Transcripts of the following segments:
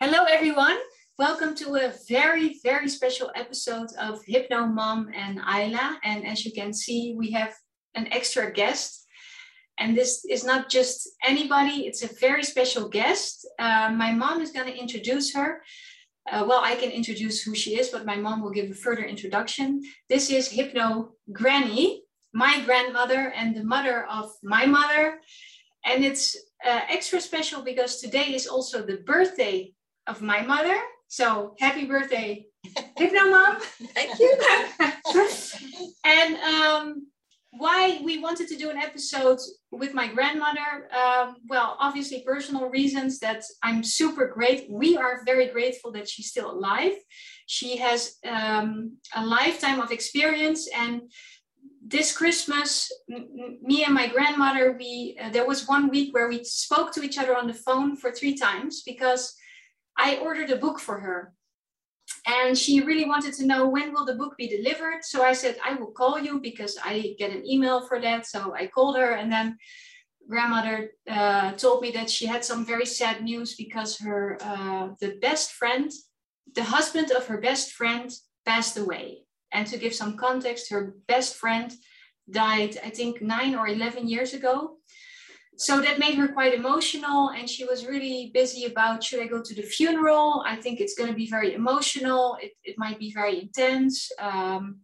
Hello, everyone. Welcome to a very, very special episode of Hypno Mom and Ayla. And as you can see, we have an extra guest. And this is not just anybody, it's a very special guest. Uh, my mom is going to introduce her. Uh, well, I can introduce who she is, but my mom will give a further introduction. This is Hypno Granny, my grandmother and the mother of my mother. And it's uh, extra special because today is also the birthday of my mother. So happy birthday, Hypno Mom. Thank you. and um, why we wanted to do an episode with my grandmother. Um, well, obviously, personal reasons that I'm super great. We are very grateful that she's still alive. She has um, a lifetime of experience and this Christmas, me and my grandmother, we uh, there was one week where we spoke to each other on the phone for three times because I ordered a book for her, and she really wanted to know when will the book be delivered. So I said I will call you because I get an email for that. So I called her, and then grandmother uh, told me that she had some very sad news because her uh, the best friend, the husband of her best friend, passed away and to give some context, her best friend died, I think, nine or 11 years ago. So that made her quite emotional, and she was really busy about should I go to the funeral? I think it's going to be very emotional. It, it might be very intense. Um,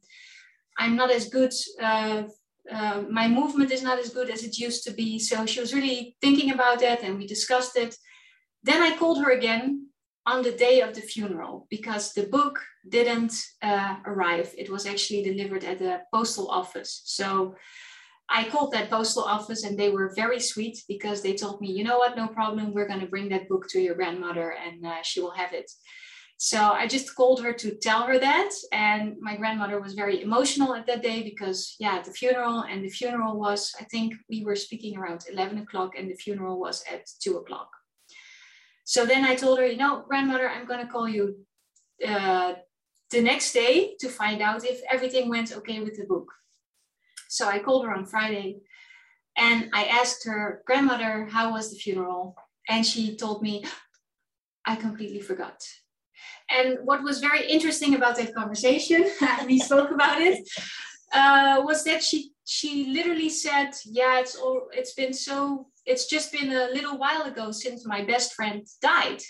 I'm not as good. Uh, uh, my movement is not as good as it used to be. So she was really thinking about that, and we discussed it. Then I called her again on the day of the funeral because the book didn't uh, arrive. It was actually delivered at the postal office. So I called that postal office and they were very sweet because they told me, you know what, no problem. We're going to bring that book to your grandmother and uh, she will have it. So I just called her to tell her that. And my grandmother was very emotional at that day because, yeah, the funeral and the funeral was, I think we were speaking around 11 o'clock and the funeral was at two o'clock. So then I told her, you know, grandmother, I'm going to call you uh, the next day to find out if everything went okay with the book. So I called her on Friday and I asked her, grandmother, how was the funeral? And she told me, I completely forgot. And what was very interesting about that conversation, we spoke about it, uh, was that she she literally said, "Yeah, it's all it's been so it's just been a little while ago since my best friend died.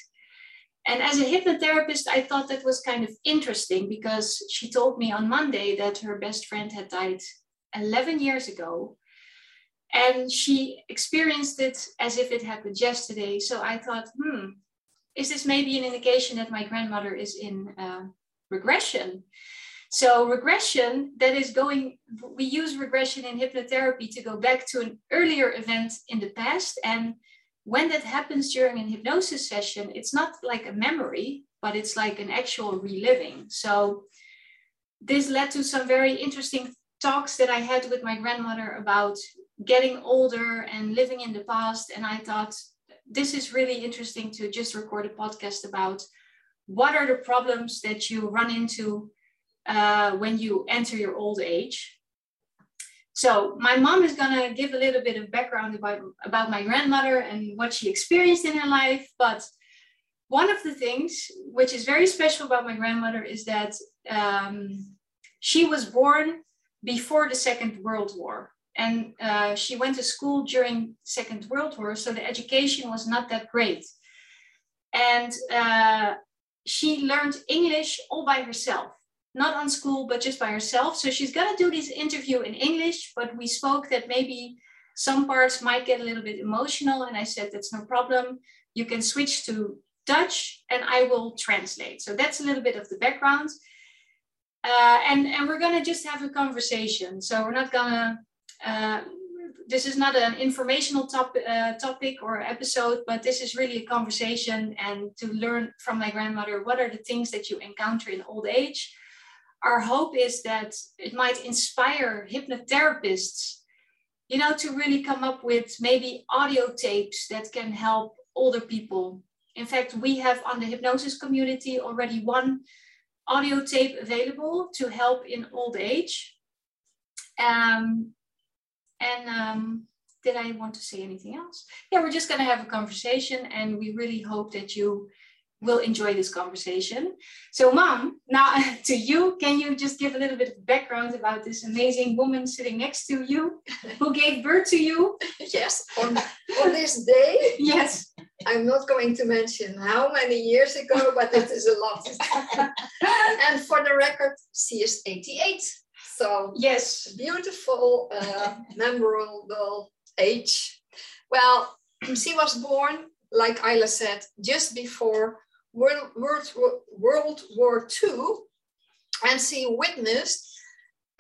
And as a hypnotherapist, I thought that was kind of interesting because she told me on Monday that her best friend had died 11 years ago. And she experienced it as if it happened yesterday. So I thought, hmm, is this maybe an indication that my grandmother is in uh, regression? So regression, that is going, we use regression in hypnotherapy to go back to an earlier event in the past. And when that happens during an hypnosis session, it's not like a memory, but it's like an actual reliving. So this led to some very interesting talks that I had with my grandmother about getting older and living in the past. And I thought this is really interesting to just record a podcast about what are the problems that you run into uh, when you enter your old age. So my mom is gonna give a little bit of background about, about my grandmother and what she experienced in her life. But one of the things which is very special about my grandmother is that um, she was born before the Second World War. And uh, she went to school during Second World War, so the education was not that great. And uh, she learned English all by herself not on school, but just by herself. So she's going to do this interview in English, but we spoke that maybe some parts might get a little bit emotional. And I said, that's no problem. You can switch to Dutch and I will translate. So that's a little bit of the background. Uh, and, and we're going to just have a conversation. So we're not going to, uh, this is not an informational top, uh, topic or episode, but this is really a conversation and to learn from my grandmother what are the things that you encounter in old age our hope is that it might inspire hypnotherapists, you know, to really come up with maybe audio tapes that can help older people. In fact, we have on the hypnosis community already one audio tape available to help in old age. Um, and um, did I want to say anything else? Yeah, we're just going to have a conversation, and we really hope that you will enjoy this conversation. So, Mom, now to you, can you just give a little bit of background about this amazing woman sitting next to you who gave birth to you? Yes, on, on this day. Yes. I'm not going to mention how many years ago, but it is a lot. and for the record, she is 88. So, yes, beautiful, uh, memorable age. Well, she was born, like Ayla said, just before World, World, War II, and she witnessed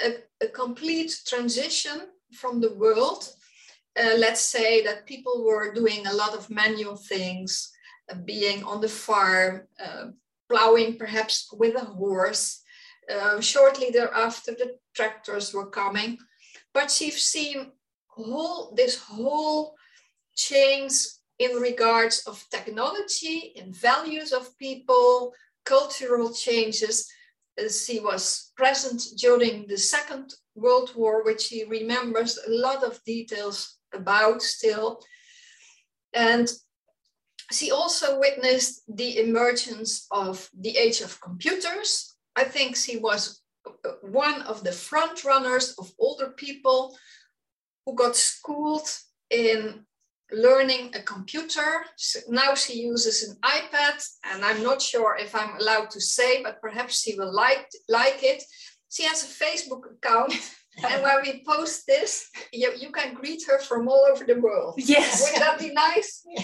a, a complete transition from the world. Uh, let's say that people were doing a lot of manual things, uh, being on the farm, uh, plowing perhaps with a horse. Uh, shortly thereafter, the tractors were coming. But she's seen whole, this whole change in regards of technology and values of people, cultural changes. As he was present during the Second World War, which he remembers a lot of details about still. And she also witnessed the emergence of the age of computers. I think she was one of the front runners of older people who got schooled in learning a computer. So now she uses an iPad, and I'm not sure if I'm allowed to say, but perhaps she will like, like it. She has a Facebook account. and when we post this, you, you can greet her from all over the world. Yes. Would that be nice?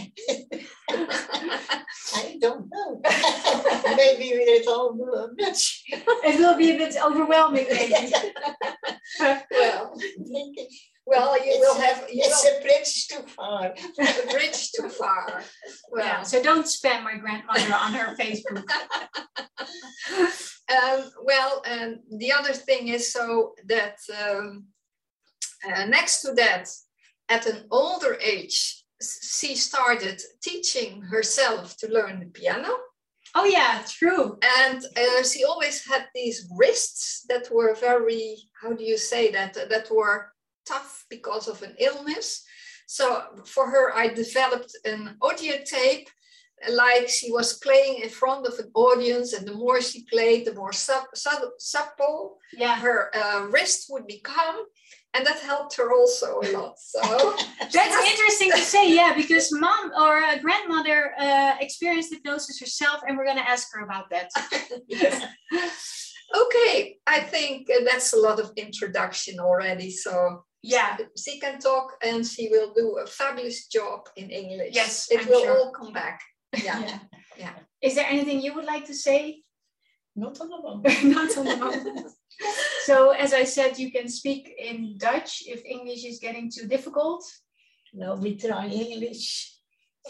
I don't know. maybe it's all a bit. It will be a bit overwhelming, maybe. well, well, you it's will have you it's will, a bridge too far. a bridge too far. Well, yeah, so don't spam my grandmother on her Facebook. um, well, and the other thing is so that um, uh, next to that, at an older age, she started teaching herself to learn the piano. Oh yeah, true. And uh, she always had these wrists that were very, how do you say that, that were tough because of an illness. So for her, I developed an audio tape like she was playing in front of an audience and the more she played the more sub, sub, supple Yeah. her uh, wrist would become and that helped her also a lot so That's interesting to say, yeah, because mom or uh, grandmother uh, experienced hypnosis herself, and we're going to ask her about that. okay i think uh, that's a lot of introduction already so Yeah, she can talk and she will do a fabulous job in english Yes, it I'm will sure. all come back yeah yeah. Yeah. Is there anything you would like to say? Not on the moment. Not on the moment. So, as I said, you can speak in Dutch if English is getting too difficult. No, we try English.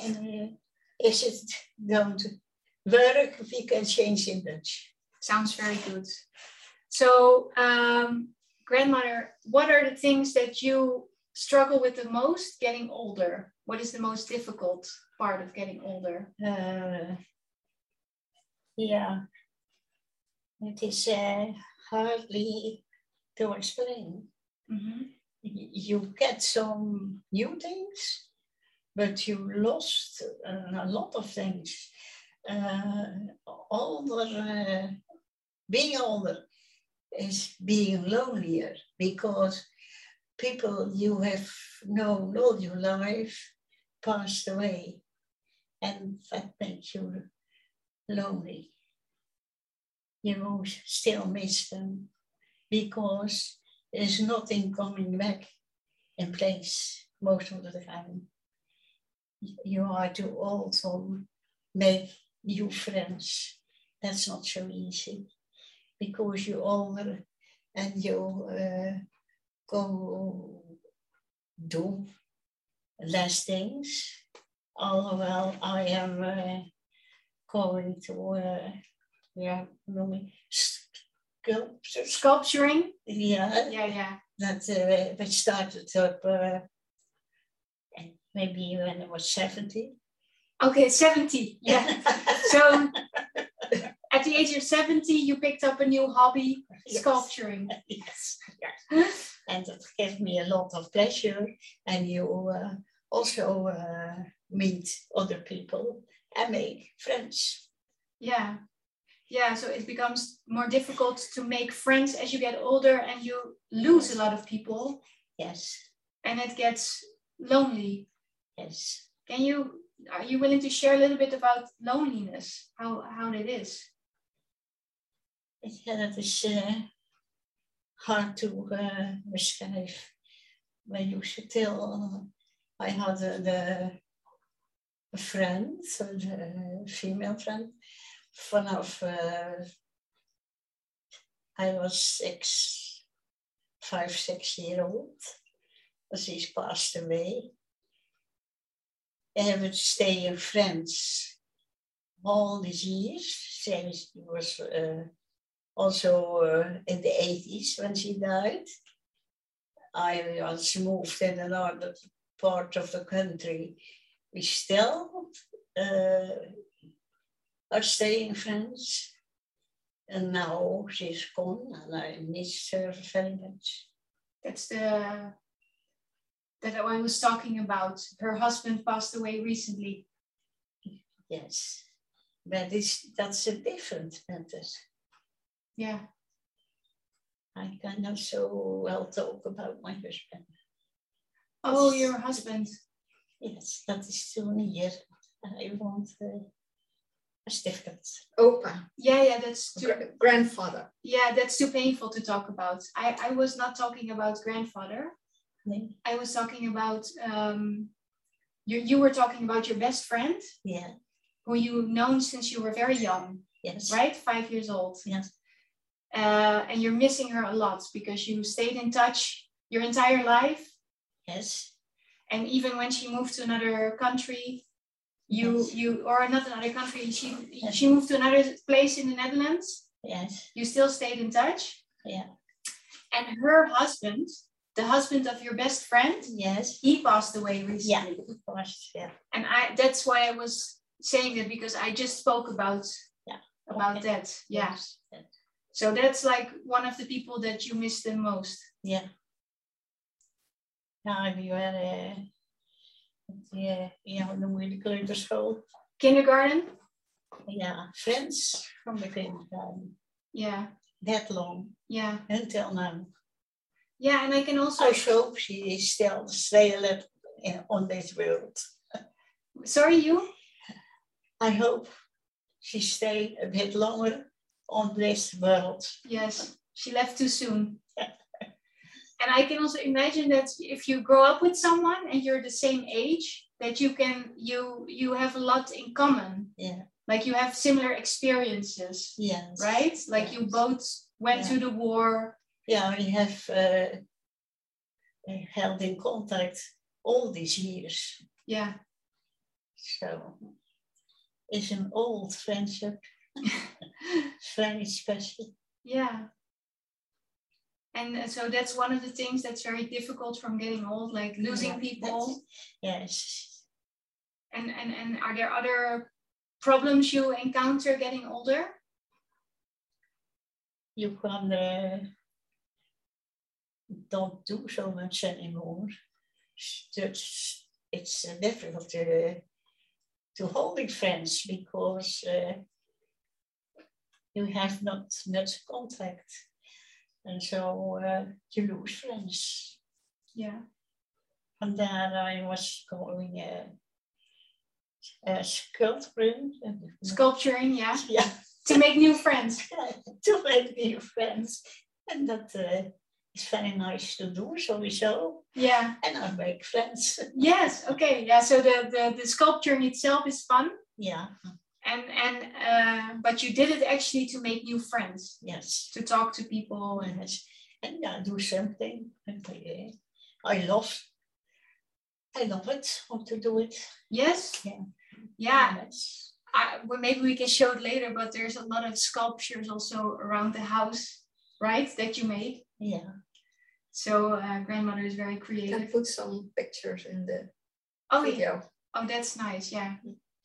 And uh, is it don't work, we can change in Dutch. Sounds very good. So, um, grandmother, what are the things that you struggle with the most getting older? What is the most difficult part of getting older? Uh, yeah, it is uh, hardly to explain. Mhm. You get some new things, but you lost uh, a lot of things. Uh, older, uh, being older is being lonelier because people you have known all your life passed away, and that makes you lonely. You still miss them because there's nothing coming back in place most of the time. You are too old to make new friends. That's not so easy because you're older and you uh, go do less things. Although I am uh, going to, uh, yeah. Sculpturing? Yeah, Yeah, yeah. that uh, which started up uh, maybe when I was 70. Okay, 70. Yeah. so, at the age of 70, you picked up a new hobby, Yes. sculpturing. yes. yes. and it gives me a lot of pleasure. And you uh, also uh, meet other people and make friends. Yeah. Yeah, so it becomes more difficult to make friends as you get older and you lose a lot of people. Yes. And it gets lonely. Yes. Can you are you willing to share a little bit about loneliness? How how it is? Ja, dat is uh, hard to uh, beschrijven. When you should tell, uh, I had a, a friend, a female friend, vanaf uh, I was six, five, six years old. She's passed away. And would stay friends all these years. She was uh, also uh, in the 80s when she died. I was moved in another part of the country. We still uh, are staying friends. And now she's gone and I miss her very much. That's the that I was talking about. Her husband passed away recently. Yes. But it's, that's a different matter. Yeah. I cannot so well talk about my husband. Oh, your husband. Yes, that is still here. I want uh, a certificate. Opa. Yeah, yeah, that's too, Gra grandfather. Yeah, that's too painful to talk about. I, I was not talking about grandfather. Nee. I was talking about um, you. You were talking about your best friend. Yeah. Who you've known since you were very young. Yes. Right, five years old. Yes. Uh, and you're missing her a lot because you stayed in touch your entire life. Yes. And even when she moved to another country, you yes. you or not another country, she yes. she moved to another place in the Netherlands. Yes. You still stayed in touch. Yeah. And her husband, the husband of your best friend, yes, he passed away recently. Yeah, course. Yeah. And I that's why I was saying that because I just spoke about yeah about okay. that. Yeah. Yes. So that's like one of the people that you miss the most. Yeah. Ja, we were uh, yeah, ja, hoe noem je de kleuterschool? Kindergarten? Yeah, friends from the kindergarten. Yeah. That long. Yeah. Until now. Yeah, and I can also. I hope she is still in, on this world. Sorry, you? I hope she stay a bit longer on this world. Yes, she left too soon. and I can also imagine that if you grow up with someone and you're the same age, that you can you you have a lot in common. Yeah. Like you have similar experiences. Yes. Right? Like yes. you both went yeah. to the war. Yeah, we have uh, held in contact all these years. Yeah. So it's an old friendship. very special. Yeah. And so that's one of the things that's very difficult from getting old, like losing yeah, people. Yes. And, and and are there other problems you encounter getting older? You can uh, don't do so much anymore. It's, it's difficult to, to holding friends because uh, you have not much contact. And so uh, you lose friends. Yeah. And then I was going uh, uh, sculpturing. Sculpturing, yeah. Yeah. to make new friends. to make new friends. And that uh, is very nice to do, sowieso. Yeah. And I make friends. Yes, okay. Yeah, so the, the, the sculpturing itself is fun. Yeah. And and uh, but you did it actually to make new friends. Yes. To talk to people and yes. and yeah, do something. And, I love. I love it. Want to do it? Yes. Yeah. Yeah. Yes. I, well, maybe we can show it later, but there's a lot of sculptures also around the house, right? That you made. Yeah. So uh, grandmother is very creative. I put some pictures in the oh, video. Yeah. Oh, that's nice. Yeah.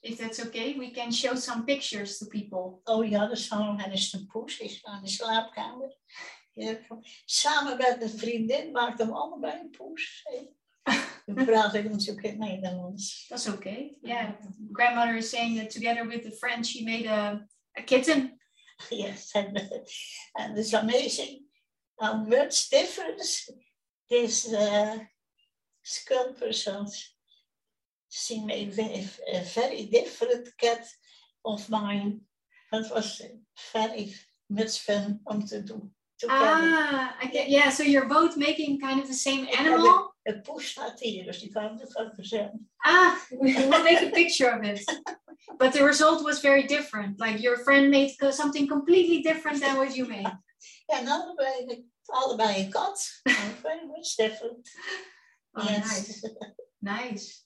If that's okay, we can show some pictures to people. Oh ja, dat zou nog eens een poes is aan de slaapkamer. Samen met een vriendin maakten we allebei een poes. We praten natuurlijk in Nederlands. That's okay. Yeah. Grandmother is saying that together with the friend, she made a, a kitten. Yes, and, and it's amazing how much difference this uh, skull persons made a, a very different cat of mine. That was very much fun om te doen. Ah, I get, yeah, so you're both making kind of the same animal. Het poes staat hier, dus die ook zeggen. Ah, we'll make a picture of it. But the result was very different. Like your friend made something completely different than what you made. Ja, en allebei, allebei een kat. Very much different. Oh, yes. nice. Nice.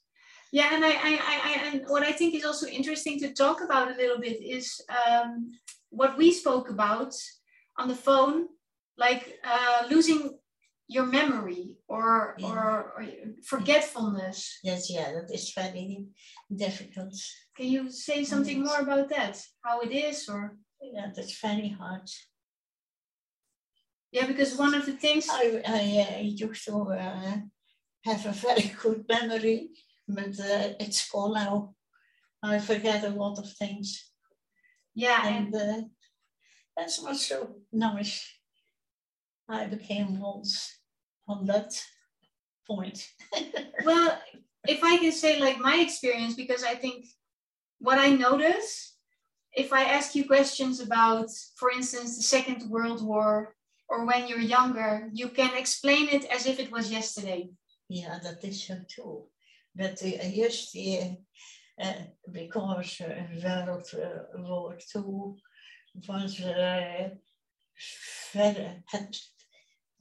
Yeah, and I, I, I, and what I think is also interesting to talk about a little bit is um, what we spoke about on the phone, like uh, losing your memory or, yeah. or, or forgetfulness. Yes, yeah, that is very difficult. Can you say something yes. more about that? How it is, or? Yeah, that's very hard. Yeah, because one of the things I, I uh, used to uh, have a very good memory, but uh, it's school now. I forget a lot of things. Yeah, and, and uh, that's not so nice. I became once on that point. well, if I can say like my experience, because I think what I notice, if I ask you questions about, for instance, the Second World War, or when you're younger, you can explain it as if it was yesterday. Yeah, that is so too. Uh, yesterday, uh, because World War II was uh, verder, had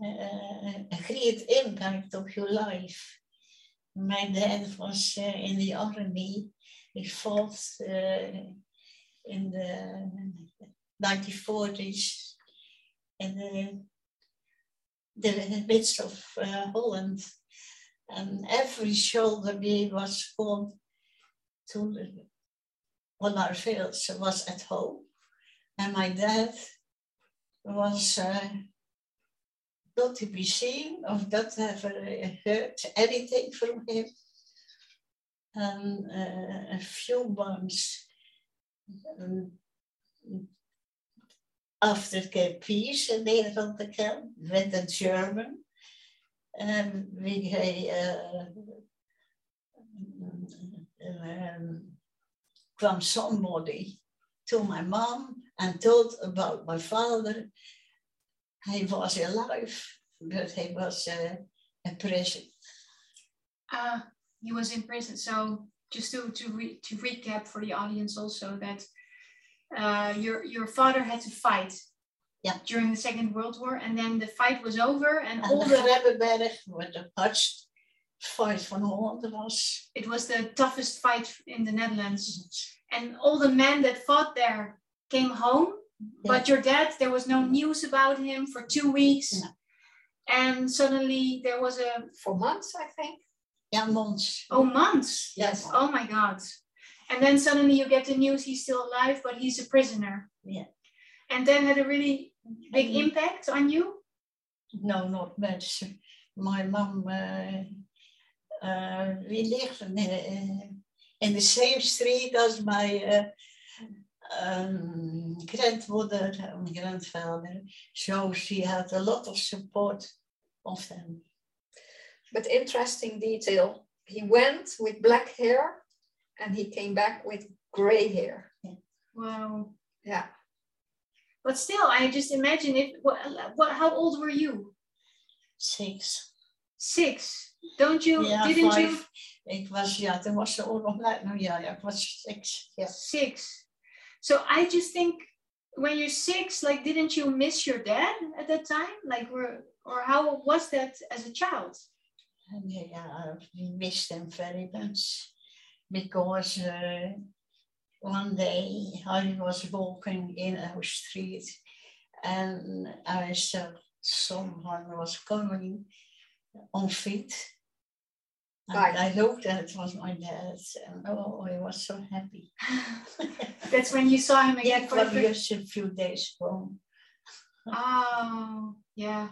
uh, a great impact of your life. My dad was uh, in the army. He fought uh, in the 1940s in the, the midst of uh, Holland. And every shoulder he was gone to on our fields was at home. And my dad was uh, not to be seen or not ever heard anything from him. And uh, a few months um, after the peace in Nederland again, with the German, we uh, um, from somebody to my mom and told about my father he was alive, but he was uh, in prison. Uh, he was in prison. So just to to, re to recap for the audience also that uh, your your father had to fight yeah. during the Second World War, and then the fight was over, and, and all the Grebbeberg, where the hardest fight van Holland was. It was the toughest fight in the Netherlands, and all the men that fought there came home but your dad, there was no news about him for two weeks. And suddenly there was a. For months, I think. Yeah, months. Oh, months. Yes. Oh my God. And then suddenly you get the news he's still alive, but he's a prisoner. Yeah. And then had a really big mm-hmm. impact on you? No, not much. My mom, uh, uh, we live in, uh, in the same street as my uh, um, grandmother and grandfather. So she had a lot of support of them. But interesting detail, he went with black hair and he came back with gray hair. Yeah. Wow. Yeah. But still, I just imagine if, what, what, how old were you? Six. Six. Don't you, ja, didn't five. you? Ik was, ja, toen was de oorlog uit. Nou ja, ja, ik was six. Yeah. Six. So I just think when you're six, like, didn't you miss your dad at that time? Like, were, or how was that as a child? Yeah, we missed him very much because uh, one day I was walking in our street and I saw someone was coming on feet Right. I looked and it was my dad, and oh, I was so happy. That's when you saw him again yeah, for just a few days ago. oh, yeah.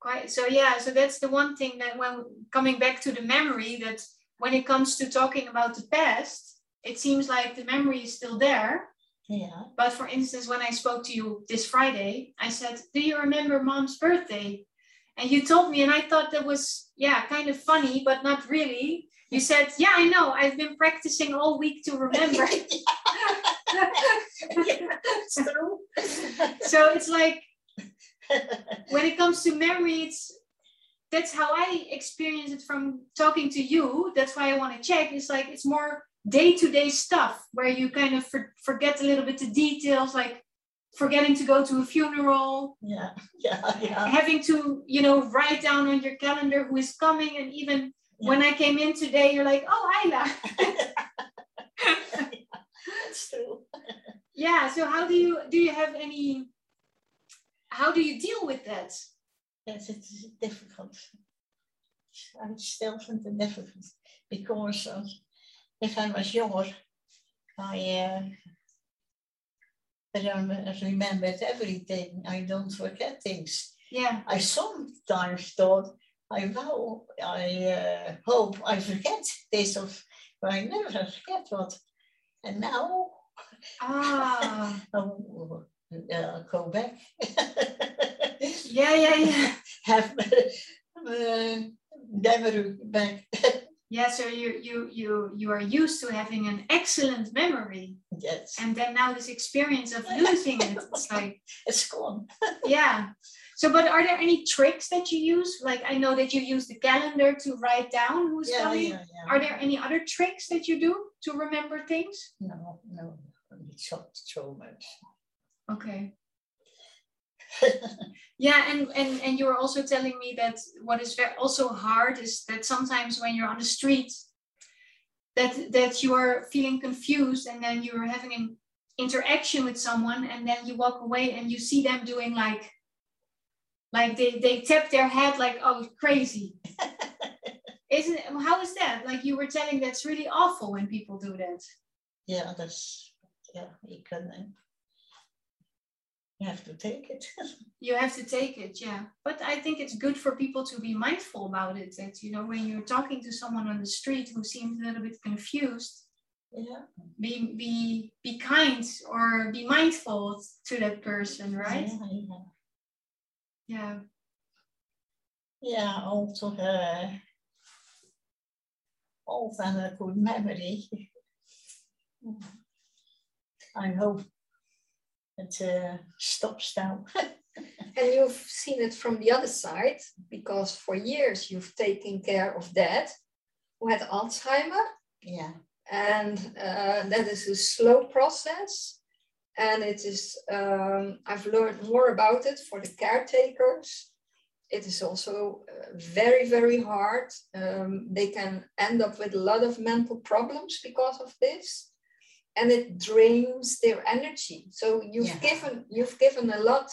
Quite so yeah, so that's the one thing that when coming back to the memory that when it comes to talking about the past, it seems like the memory is still there. Yeah. But for instance, when I spoke to you this Friday, I said, Do you remember mom's birthday? And you told me, and I thought that was, yeah, kind of funny, but not really. You said, Yeah, I know. I've been practicing all week to remember. so it's like when it comes to memory, it's that's how I experience it from talking to you. That's why I want to check. It's like it's more day-to-day stuff where you kind of for, forget a little bit the details, like forgetting to go to a funeral. Yeah, yeah, yeah. Having to, you know, write down on your calendar who is coming, and even yeah. when I came in today, you're like, "Oh, Ayla." That's true. yeah. So how do you do? You have any? How do you deal with that? Yes, it's difficult. I still difficult because I was younger, I uh, remembered everything. I don't forget things. Yeah. I sometimes thought, I vow, I uh, hope I forget this, of, but I never forget what. And now, ah, I'll uh, go back. yeah, yeah, yeah. Have uh, never back. yeah, so you you you you are used to having an excellent memory. Yes. And then now this experience of losing it, it's like it's gone. yeah. So, but are there any tricks that you use? Like I know that you use the calendar to write down who's yeah, coming. Yeah, yeah. Are there any other tricks that you do to remember things? No, no, it's not so much. Okay. Yeah, and, and and you were also telling me that what is very also hard is that sometimes when you're on the street, that that you are feeling confused and then you're having an interaction with someone and then you walk away and you see them doing like like they they tap their head like oh crazy. Isn't how is that? Like you were telling that's really awful when people do that. Yeah that's yeah you can you have to take it. You have to take it yeah. But i think it's good for people to be mindful about it that you know when you're talking to someone on the street who seems a little bit confused yeah. be be be kind or be mindful to that person right? Yeah yeah. Yeah, yeah also uh, also a good memory. I hope it uh, stops now and you've seen it from the other side because for years you've taken care of dad who had alzheimer. Yeah. And uh, that is a slow process and it is um, i've learned more about it for the caretakers. It is also uh, very very hard. Um, they can end up with a lot of mental problems because of this and it drains their energy so you've yeah. given you've given a lot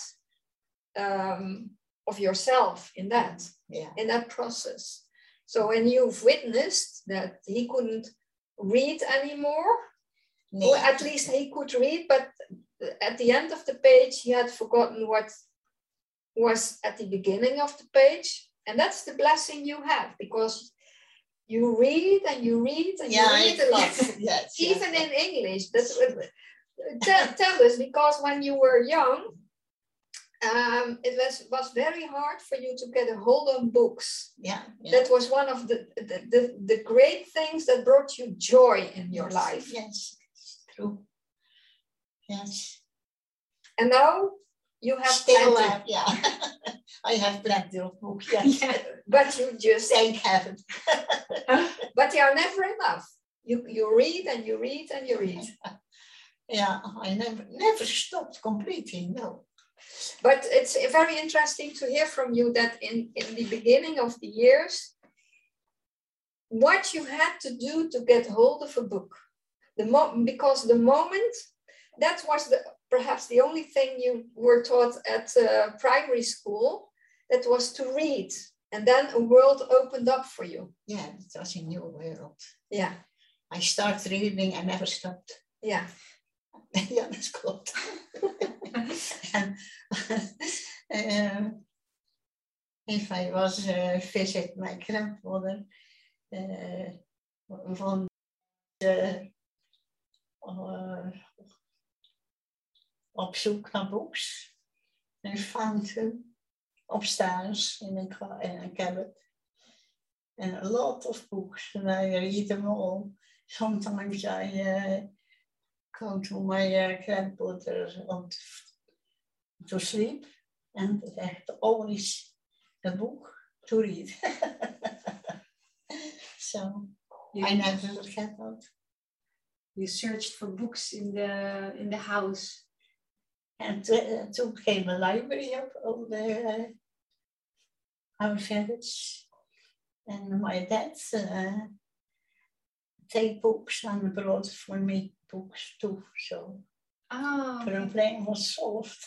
um, of yourself in that yeah. in that process so when you've witnessed that he couldn't read anymore Nee. or at least he could read, but at the end of the page, he had forgotten what was at the beginning of the page. And that's the blessing you have because you read and you read and yeah, you read a lot, yes, even yes. in English. That's what, tell, tell us because when you were young, um, it was was very hard for you to get a hold on books. Yeah, yeah. That was one of the, the, the, the great things that brought you joy in your yes, life. Yes, true. Yes. And now you have Still plenty. have, yeah. I have plenty of books, yes. Yeah, but you just Thank heaven. but they are never enough. You you read and you read and you read. yeah, I never never stopped completely, no. But it's very interesting to hear from you that in, in the beginning of the years, what you had to do to get hold of a book. The mo- because the moment that was the perhaps the only thing you were taught at uh, primary school that was to read and then a world opened up for you Yeah, it was a new world. yeah I started reading, I never stopped. yeah ja, dat klopt. en, uh, if I was uh, visit my grandmother uh, van de, uh, op zoek naar boeks. En found them upstairs in a, in a cabinet. And a lot of books, and I read them all. Sometimes I uh, go to my uh, grandmother on to sleep, and have always a book to read. so You, I never forget that. you searched for books in the in the house. And uh, toen came a library up on the uh, our village. And my dad uh, take books and brought for me books too. So Oh. the problem was solved.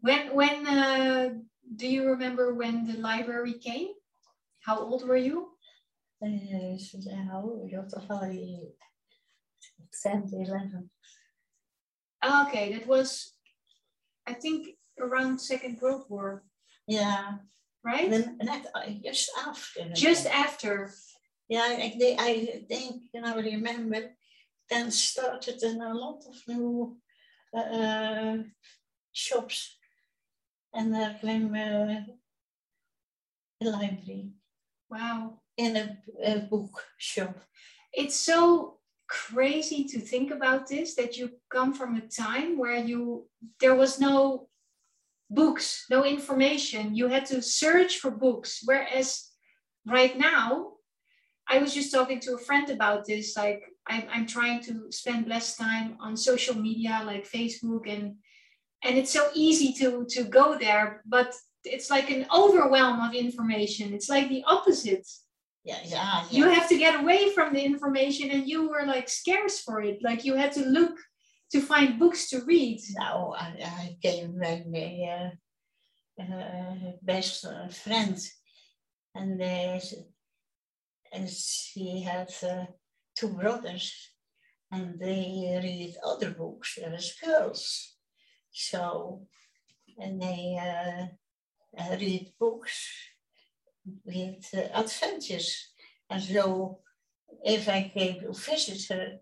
When when uh, do you remember when the library came? How old were you? uh, so now you're probably 10, 11. Okay, that was, I think, around Second World War, Yeah, right? then net, uh, just after. Just after. Yeah, I, think- I think, you know, remember, then started in a lot of new uh, shops. And there came uh, a library Wow. in a, a book shop. It's so crazy to think about this that you come from a time where you there was no books, no information. You had to search for books. Whereas right now, I was just talking to a friend about this. Like I'm, I'm trying to spend less time on social media like Facebook and and it's so easy to to go there, but it's like an overwhelm of information. It's like the opposite Yeah, yeah, you have to get away from the information and you were like scarce for it. Like you had to look to find books to read. Nou, I, I came with my uh, uh, best uh, friend, and uh, and she had uh, two brothers, and they read other books. As girls. So, and they uh, read books with uh, adventures, and so if I came to visit her,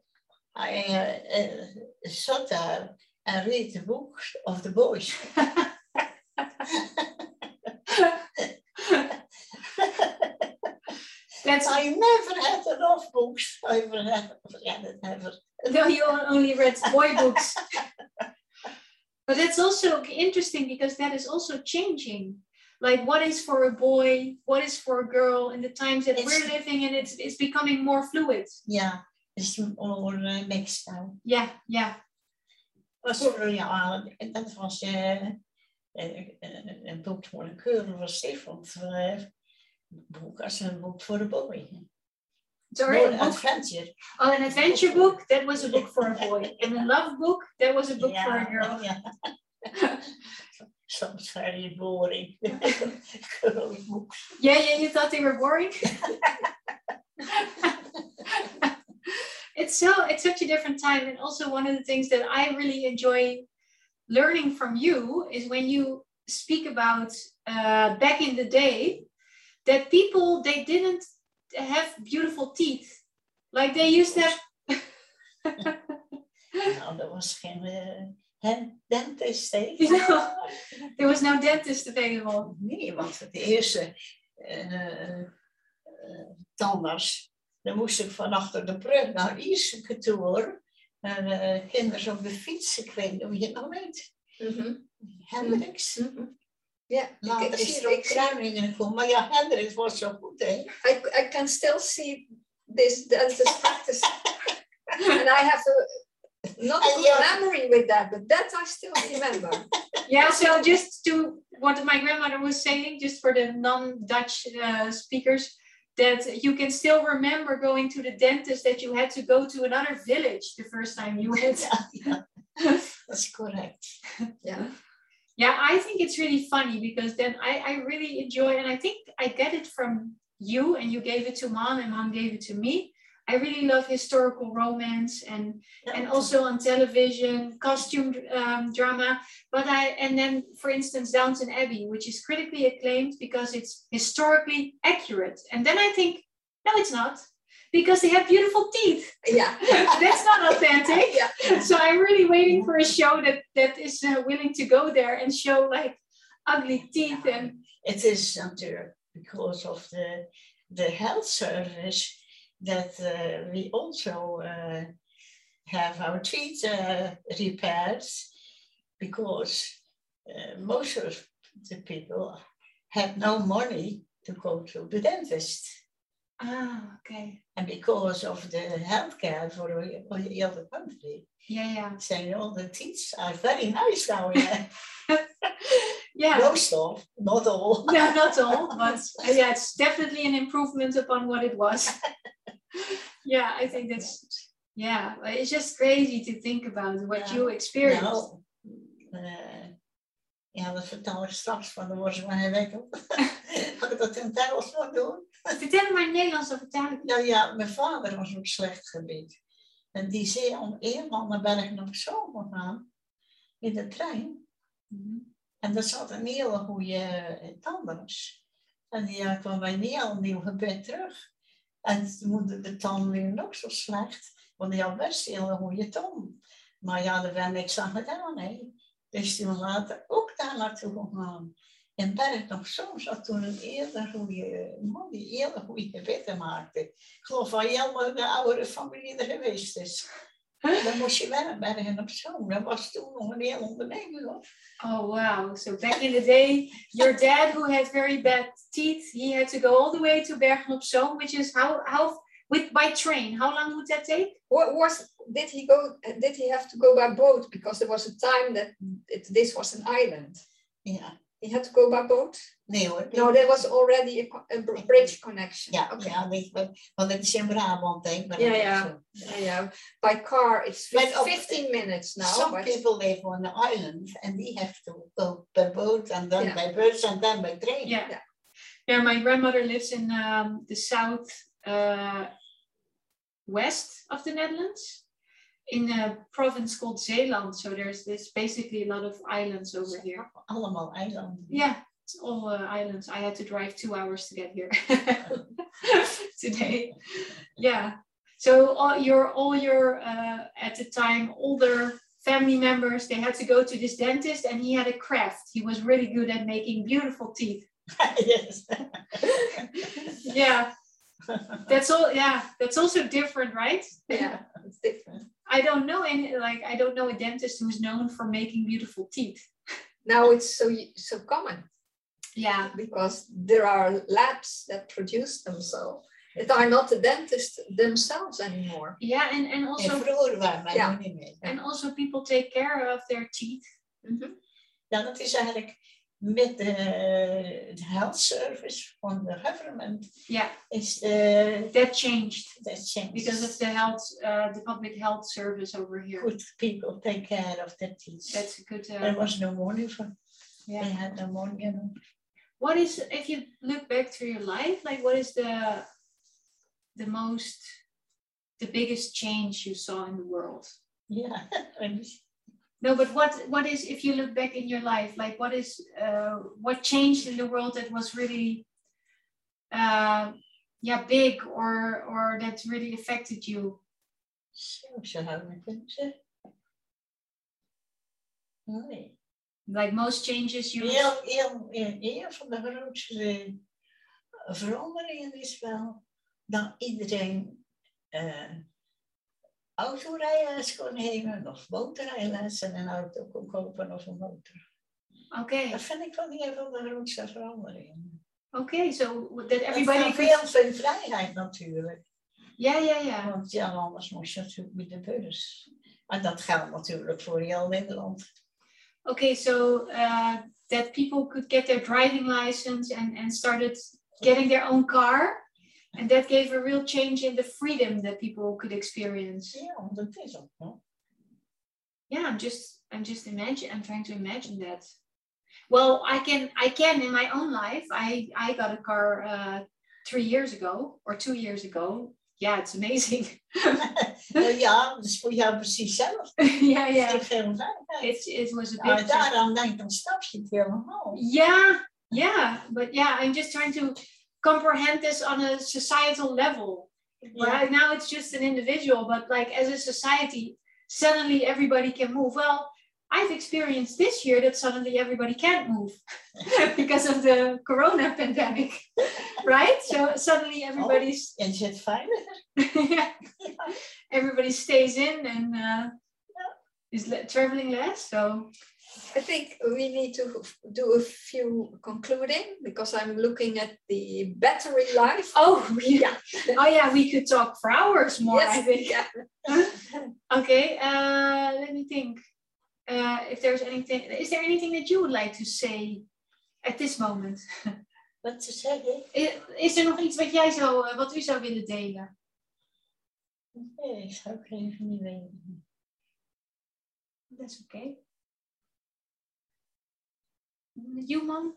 I uh, sat there and read the books of the boys. that's I never had enough books. I never had, yeah, never. no you only read boy books but that's also interesting because that is also changing like what is for a boy what is for a girl in the times that It's- we're living in it's, it's becoming more fluid Yeah, it's all uh, mixed now. yeah yeah Was er, ja, dat was uh, een boek voor een girl was different. Uh, boek als een boek voor een boy. sorry More a adventure. oh, an adventure book that was a book for a boy and a love book that was a book for a girl Yeah. Soms very boring. Yeah, yeah, you thought they were boring. it's so it's such a different time, and also one of the things that I really enjoy learning from you is when you speak about uh, back in the day that people they didn't have beautiful teeth, like they used to have. Nou, dat was geen dentist, hè? Ja. There was no dentist available. Nee, want het eerste uh, uh, tandarts, dan moest ik van achter de brug naar Ierseke toe hoor. En uh, kinderen op de fiets, ik weet niet of je het nog weet. Mhm. Hendricks. Mhm. Ja, Later ik, ik, is er ook ik, Kruiningen gekomen. Maar ja, Hendricks was zo goed, hè? I, I can still see this dentist practice. and I have a not a good yeah. memory with that, but that I still remember. Yeah, so just to what my grandmother was saying, just for the non-Dutch uh, speakers, that you can still remember going to the dentist that you had to go to another village the first time you went. Ja. Dat correct. yeah. Yeah, I think it's really funny because then I, I really enjoy, and I think I get it from you, and you gave it to mom, and mom gave it to me. I really love historical romance and and also on television costume um, drama. But I and then for instance Downton Abbey, which is critically acclaimed because it's historically accurate. And then I think no, it's not because they have beautiful teeth. Yeah, that's not authentic. yeah. So I'm really waiting for a show that that is uh, willing to go there and show like ugly teeth and. It is until because of the the health service that uh, we also uh, have our teeth uh, repaired because uh, most of the people had no money to go to the dentist. Ah, okay. And because of the healthcare for the other country, yeah, yeah, saying all the teeth are very nice now. Yeah, yeah. Most of, not all. no, not all, but yeah, it's definitely an improvement upon what it was. yeah, I think that's yeah. It's just crazy to think about what you experienced. Nou, uh, ja, dat vertel ik straks, want dan was ik maar een op. Had ik dat in het Engels moeten doen? Vertel het maar in Nederlands, dan vertel ik. Nou ja, mijn vader was op slecht gebied. En die zei om eenmaal naar Bergen op Zoom gaan, in de trein. Mm En dat zat een hele goede tandarts. En die kwam bij niet al nieuw gebed terug. En toen moeder de tand weer nog zo slecht, want die had best een hele goede tand. Maar ja, er werd niks aan gedaan. Hè. Dus was later ook daar naartoe gegaan. In Berg nog soms zat toen een eerder goede man die hele goede gebitten maakte. Ik geloof van helemaal de oudere familie er geweest is. Dan moest je wel Bergen op Zoom. Dat was toen nog een heel onderneming hoor. Oh wow! So back in the day, your dad, who had very bad teeth, he had to go all the way to Bergen op Zoom, which is how how with by train. How long would that take? What was did he go? Did he have to go by boat? Because there was a time that it, this was an island. Yeah. He had to go by boat? Nee hoor. No, there was already a, a bridge connection. Yeah, okay. ja weet, want het is in Brabant, denk ik. Yeah, yeah, yeah, yeah. By car, it's 15 minutes now. Some but... people live on the island and they have to go by boat and then yeah. by bus and then by train. Yeah. yeah. Yeah, my grandmother lives in um, the south uh, west of the Netherlands in a province called Zeeland. So there's this basically a lot of islands over here. Allemaal eilanden. Yeah, it's all uh, islands. I had to drive two hours to get here today. Yeah. So all your all your uh, at the time older family members they had to go to this dentist and he had a craft. He was really good at making beautiful teeth. yes. yeah. That's all. Yeah, that's also different, right? Yeah, it's different. I don't know any like I don't know a dentist who's known for making beautiful teeth. Now it's so so common. Yeah, because there are labs that produce them, so it are not the dentists themselves anymore. Yeah, and and also yeah. and also people take care of their teeth. Mm -hmm. Ja, dat is eigenlijk met de health service from the government. Yeah, is the that changed. That changed because of the health, uh, the public health service over here. Good people take care of their teeth. That's a good. Uh, there was no money for. Yeah, they had no money. What is if you look back through your life? Like, what is the the most, the biggest change you saw in the world? Yeah. no but what what is if you look back in your life like what is uh, what changed in the world that was really uh, yeah big or or that really affected you like most changes you heel, heel, een van de grootste veranderingen is wel dat iedereen uh, autorijles kon nemen of motorrijlessen en een auto kon kopen of een motor. Oké. Okay. Dat vind ik wel een van de grootste veranderingen. Oké, okay, so that everybody... veel veel vrijheid natuurlijk. Ja, ja, ja. Want ja, anders moest je natuurlijk met de bus. En dat geldt natuurlijk voor heel Nederland. Okay, so uh, that people could get their driving license and, and started getting their own car. And that gave a real change in the freedom that people could experience. Yeah, that is okay. Yeah, I'm just I'm just imagine I'm trying to imagine that. Well, I can I can in my own life. I I got a car uh, three years ago or two years ago, yeah, it's amazing. nou ja, is voor jou precies zelf. yeah, yeah. Geeft veel veiligheid. It, it was a Nou, big daarom denk ik, dan snap je het helemaal. Yeah, yeah, but yeah, I'm just trying to comprehend this on a societal level. Right now, it's just an individual, but like as a society, suddenly everybody can move. Well, I've experienced this year that suddenly everybody can't move because of the corona pandemic, right? So suddenly everybody's En je fine? veiliger. everybody stays in and uh, is le- traveling less. So I think we need to do a few concluding because I'm looking at the battery life. oh yeah, oh yeah, we could talk for hours more. I think. yeah. Okay, uh, let me think. Uh, if there's anything, is there anything that you would like to say at this moment? Wat te zeggen? Is, is er nog iets wat jij zou, uh, wat u zou willen delen? Nee, ik zou ook even niet weten. That's okay. You, mom?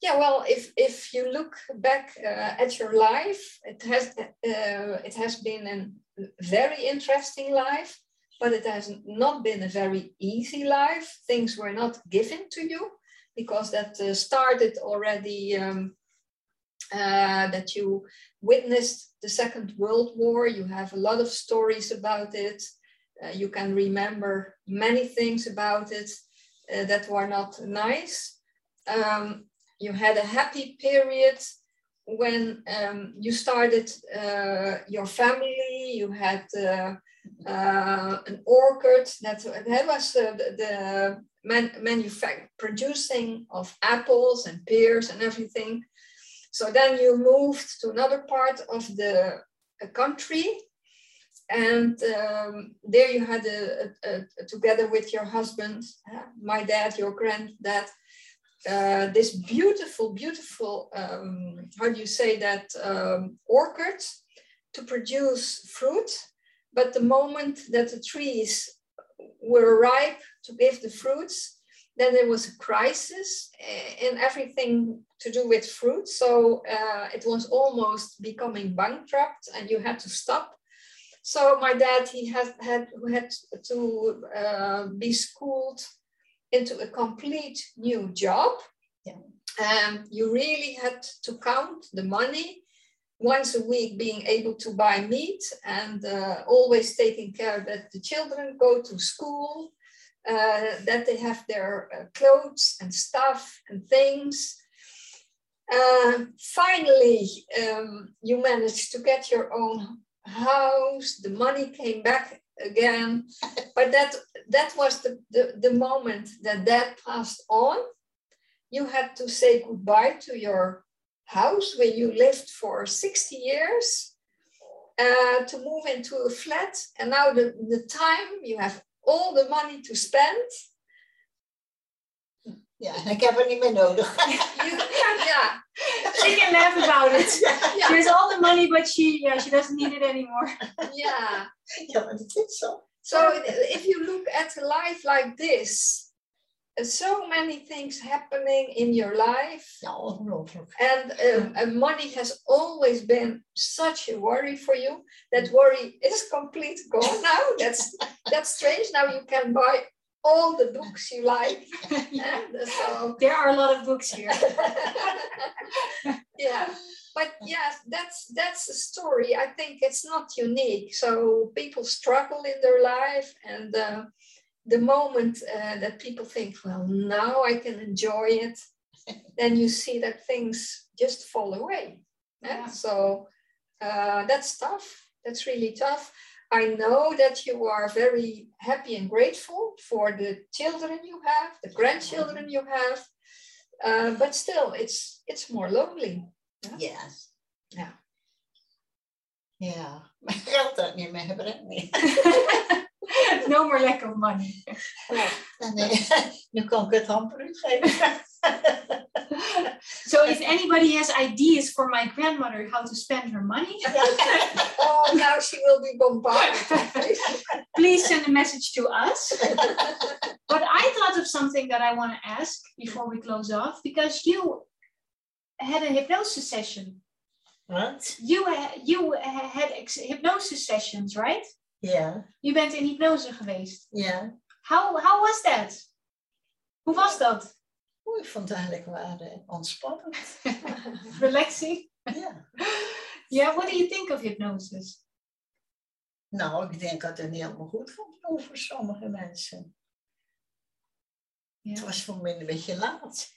Yeah, well, if if you look back uh, at your life, it has uh, it has been a very interesting life, but it has not been a very easy life. Things were not given to you because that uh, started already. Um, uh, that you witnessed the Second World War. You have a lot of stories about it. Uh, you can remember many things about it uh, that were not nice. Um, you had a happy period when um, you started uh, your family. You had uh, an orchard that, that was the, the man, manufac- producing of apples and pears and everything. So then you moved to another part of the country, and um, there you had a, a, a- together with your husband, uh, my dad, your granddad, uh, this beautiful, beautiful, um, how do you say that, um, orchard to produce fruit. But the moment that the trees were ripe to give the fruits, then there was a crisis in everything to do with fruit. So uh, it was almost becoming bankrupt, and you had to stop. So my dad, he had had had to uh, be schooled into a complete new job. Yeah. And you really had to count the money once a week, being able to buy meat and uh, always taking care that the children go to school, uh, that they have their uh, clothes and stuff and things. Uh, finally, um, you managed to get your own house. The money came back again, but that that was the, the, the moment that that passed on. You had to say goodbye to your house where you lived for 60 years uh, to move into a flat. And now the, the time you have all the money to spend. Ja, en ik heb er niet meer nodig. You, yeah, She can laugh about it. She has all the money, but she yeah, she doesn't need it anymore. yeah. Ja, maar dat is zo. So if you look at a life like this, so many things happening in your life, and um, uh, money has always been such a worry for you. That worry is complete gone now. That's that's strange. Now you can buy all the books you like. Yeah. And so There are a lot of books here. yeah but yes that's that's a story i think it's not unique so people struggle in their life and uh, the moment uh, that people think well now i can enjoy it then you see that things just fall away yeah? Yeah. so uh, that's tough that's really tough i know that you are very happy and grateful for the children you have the grandchildren you have uh, but still it's it's more lonely Yes. Yeah. Ja, maar geld dat niet meer hebben. Nee. no more lack of money. En, eh, nu kan ik het amper uitgeven. So if anybody has ideas for my grandmother how to spend her money, oh, now she will be bombarded please send a message to us. But I thought of something that I want to ask before we close off because you had a hypnosis session Wat? You you had ex- hypnosis sessions, right? Ja, Je bent in hypnose geweest. ja. How how was that? Hoe was dat? Oeh, ik vond het eigenlijk wel eh, ontspannend. Relaxing? ja. Yeah. What do you think of hypnosis? Nou, ik denk dat het niet helemaal goed vond voor sommige mensen. Het Ja. was voor mij een beetje laat.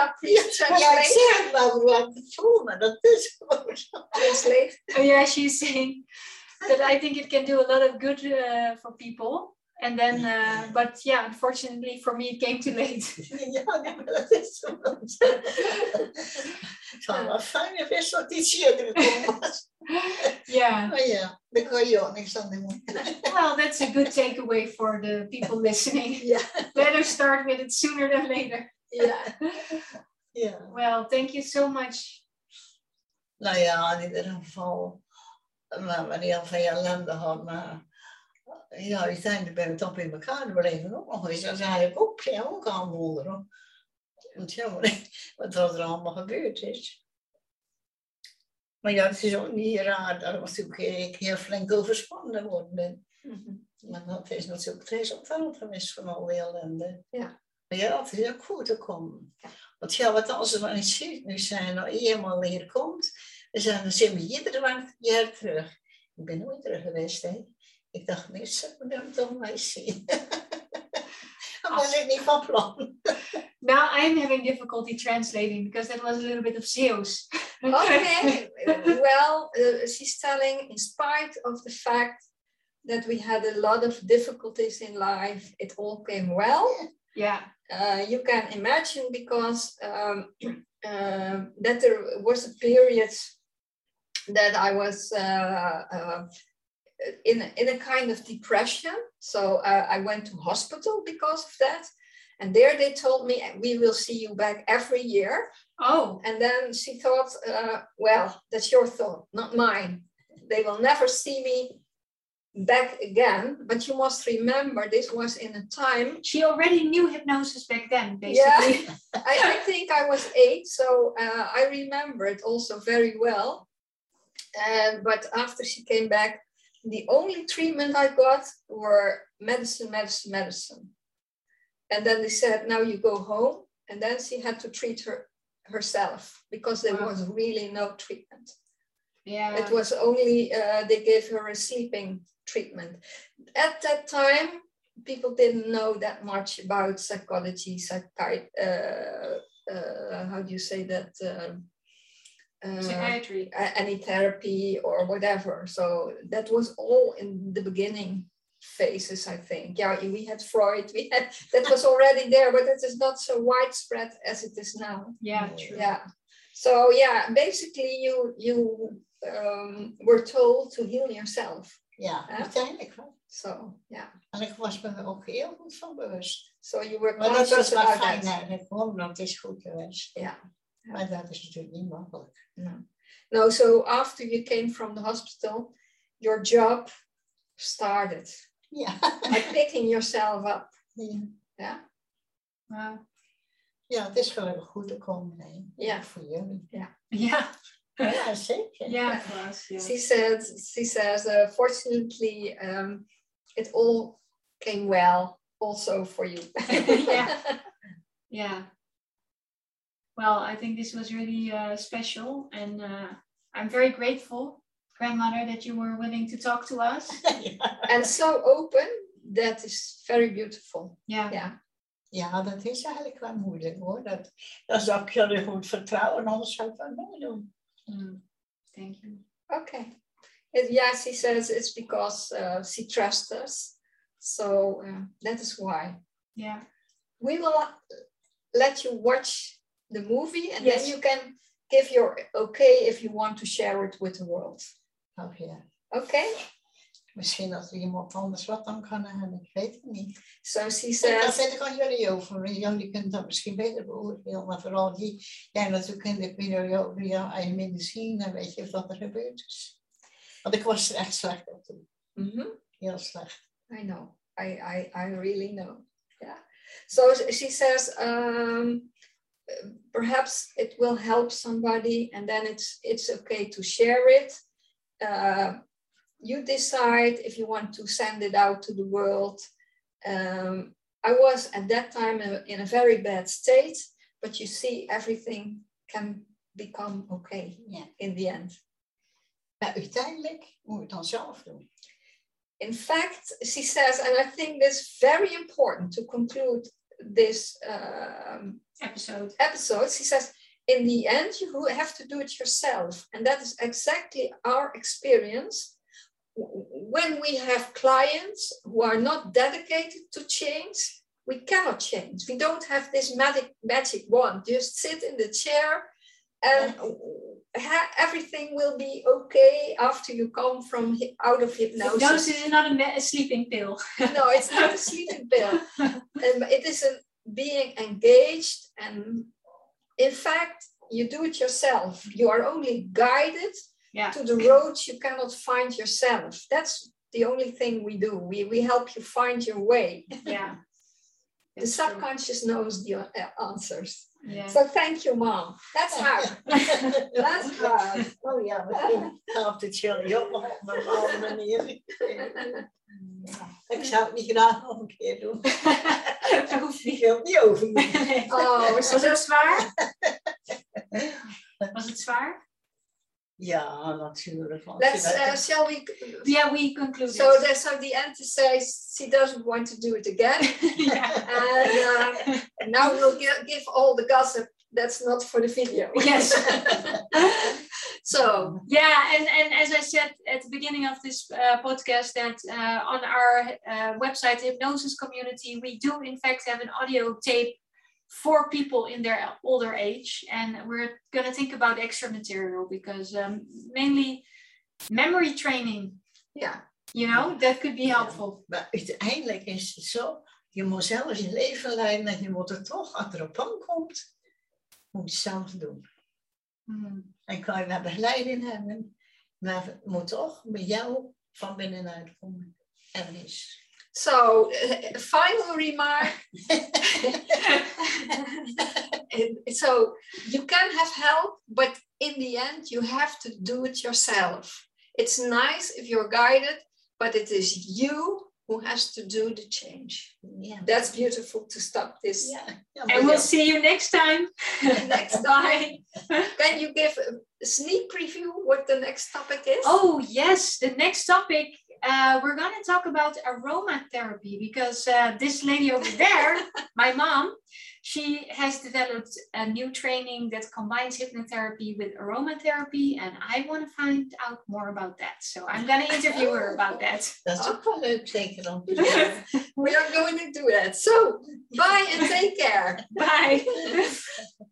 I love please ja, ik translate. zeg het wel wat het voel, maar dat is gewoon zo. translate. Oh, yeah, she's saying that I think it can do a lot of good uh, for people. And then, uh, but yeah, unfortunately for me, it came too late. Ja, nee, maar dat is zo. Het zou wel fijn geweest dat iets eerder gekomen was. yeah. Maar ja, daar kan je ook niks aan doen. Well, that's a good takeaway for the people listening. yeah. Better start with it sooner than later. Ja. ja. Well, thank you so much. Nou ja, in ieder geval, maar we heel veel ellende had, maar ja, uiteindelijk ben ik toch in elkaar gebleven ook nog eens. Dat is eigenlijk ook, ja, ook aan wonderen. Want ja, wat, wat er allemaal gebeurd is. Maar ja, het is ook niet raar dat ik natuurlijk ik heel flink overspannen geworden ben. Maar dat is natuurlijk het resultaat geweest van al die ellende. Ja. Ja, het is ook goed gekomen. Want ja, wat als maar niet ziet, nu zijn nou eenmaal hier komt, dan zijn dan we ieder jaar terug. Ik ben nooit terug geweest, hè. Ik dacht, nee, ze moet hem toch maar eens zien. Dat was ik niet van plan. Now I'm having difficulty translating because that was a little bit of Zeus. Okay, well, uh, she's telling, in spite of the fact that we had a lot of difficulties in life, it all came well. Yeah. Uh, you can imagine because um, um, that there was a period that I was uh, uh, in, in a kind of depression. So uh, I went to hospital because of that. And there they told me, we will see you back every year. Oh, And then she thought, uh, well, that's your thought, not mine. They will never see me back again. But you must remember, this was in a time, she already knew hypnosis back then, Yeah. basically. I, I think I was eight, so uh, I remember it also very well. And but after she came back, the only treatment I got were medicine, medicine, medicine. And then they said, now you go home. And then she had to treat her herself because there Wow. was really no treatment. Yeah. It was only uh, they gave her a sleeping treatment. At that time, people didn't know that much about psychology, psychi- uh, uh, how do you say that? Um, uh, Psychiatry. any therapy or whatever. So that was all in the beginning phases, I think. Yeah, we had Freud, we had that was already there, but it is not so widespread as it is now Yeah, true. yeah so yeah basically you you um, were told to heal yourself Ja, Ja. uiteindelijk wel. so yeah En ik was me er ook heel goed van bewust. so you were Maar dat was conscious wel about fijn that eigenlijk, gewoon, want het is goed geweest. Ja. Maar dat is natuurlijk niet makkelijk. no. no so after you came from the hospital your job started Ja. by picking yourself up Ja. yeah Wow. Ja, het is gelukkig goed gekomen. hè. Ja. Ook Voor jullie. Yeah. Ja, zeker. Yeah, for. Yeah. she said she says uh, fortunately um, it all came well also for you Yeah. Yeah. Well, I think this was really uh, special, and uh, I'm very grateful, grandmother, that you were willing to talk to us. Ja. and so open that is very beautiful Yeah. yeah Ja, dat is eigenlijk wel moeilijk hoor. Dat, dat zou ik jullie goed vertrouwen, anders zou ik dat nooit doen. Mm. Thank you. Okay. It- yeah, she says it's because uh, she trusts us. So uh, that is why. Yeah. We will let you watch the movie and Yes. then you can give your okay if you want to share it with the world. Oh. Okay. Misschien dat er iemand anders wat aan kan hebben, ik weet het niet. So she Dat says, zet ik aan jullie over. Jullie kunnen dat misschien beter beoordelen, maar vooral die, jij natuurlijk in de over jouw eigen medicine, weet je wat er gebeurd is. Want ik was er echt slecht op toen. "Mhm, Heel slecht. I know. I, I, I really know. Yeah. So she says, um, perhaps it will help somebody and then it's it's okay to share it uh, you decide if you want to send it out to the world um, i was at that time in a very bad state but you see everything can become okay yeah. in the end maar uiteindelijk moet je het dan zelf doen in fact she says and i think this is very important to conclude this um, episode. Episode, she says, in the end, you have to do it yourself, and that is exactly our experience. When we have clients who are not dedicated to change, we cannot change. We don't have this magic magic wand. Just sit in the chair, and everything will be okay after you come from out of hypnosis. Hypnosis is not a, a sleeping pill. no, it's not a sleeping pill. Um, it is a being engaged, and in fact, you do it yourself. You are only guided yeah. to the roads you cannot find yourself. That's the only thing we do. We we help you find your way. Yeah. the subconscious true. knows the uh, answers. Yeah. So thank you, Mom. That's hard. That's hard. Oh ja, we gaan op de chill op op een bepaalde manier. Ik zou het niet graag nog een keer doen. Dat hoeft niet. Ik niet over. Oh, was het zwaar? Was het zwaar? Ja, natuurlijk. Let's, uh, shall we? Yeah, we conclude. So that's how the end says she doesn't want to do it again. and, uh, now we'll give, give all the gossip that's not for the video. Yes. so yeah, and and as I said at the beginning of this uh, podcast, that uh, on our uh, website Hypnosis Community, we do in fact have an audio tape for people in their older age. And we're going to think about extra material because um, mainly memory training. Yeah. You know, that could be helpful. Maar uiteindelijk is het zo, je moet zelf je leven leiden en je moet er toch, als er op komt, moet je zelf doen. Hmm. En kan je wel begeleiding hebben, maar het moet toch met jou van binnenuit komen. Er is. So, uh, final remark. so, you can have help, but in the end, you have to do it yourself. It's nice if you're guided, but it is you who has to do the change. Yeah. That's beautiful to stop this. Yeah. And we'll see you next time. next time. Can you give a sneak preview what the next topic is? Oh, yes. The next topic uh, we're going to talk about aromatherapy because uh, this lady over there, my mom, she has developed a new training that combines hypnotherapy with aromatherapy, and I want to find out more about that. So I'm going to interview her about that. That's oh. take it on. we are going to do that. So bye and take care. Bye.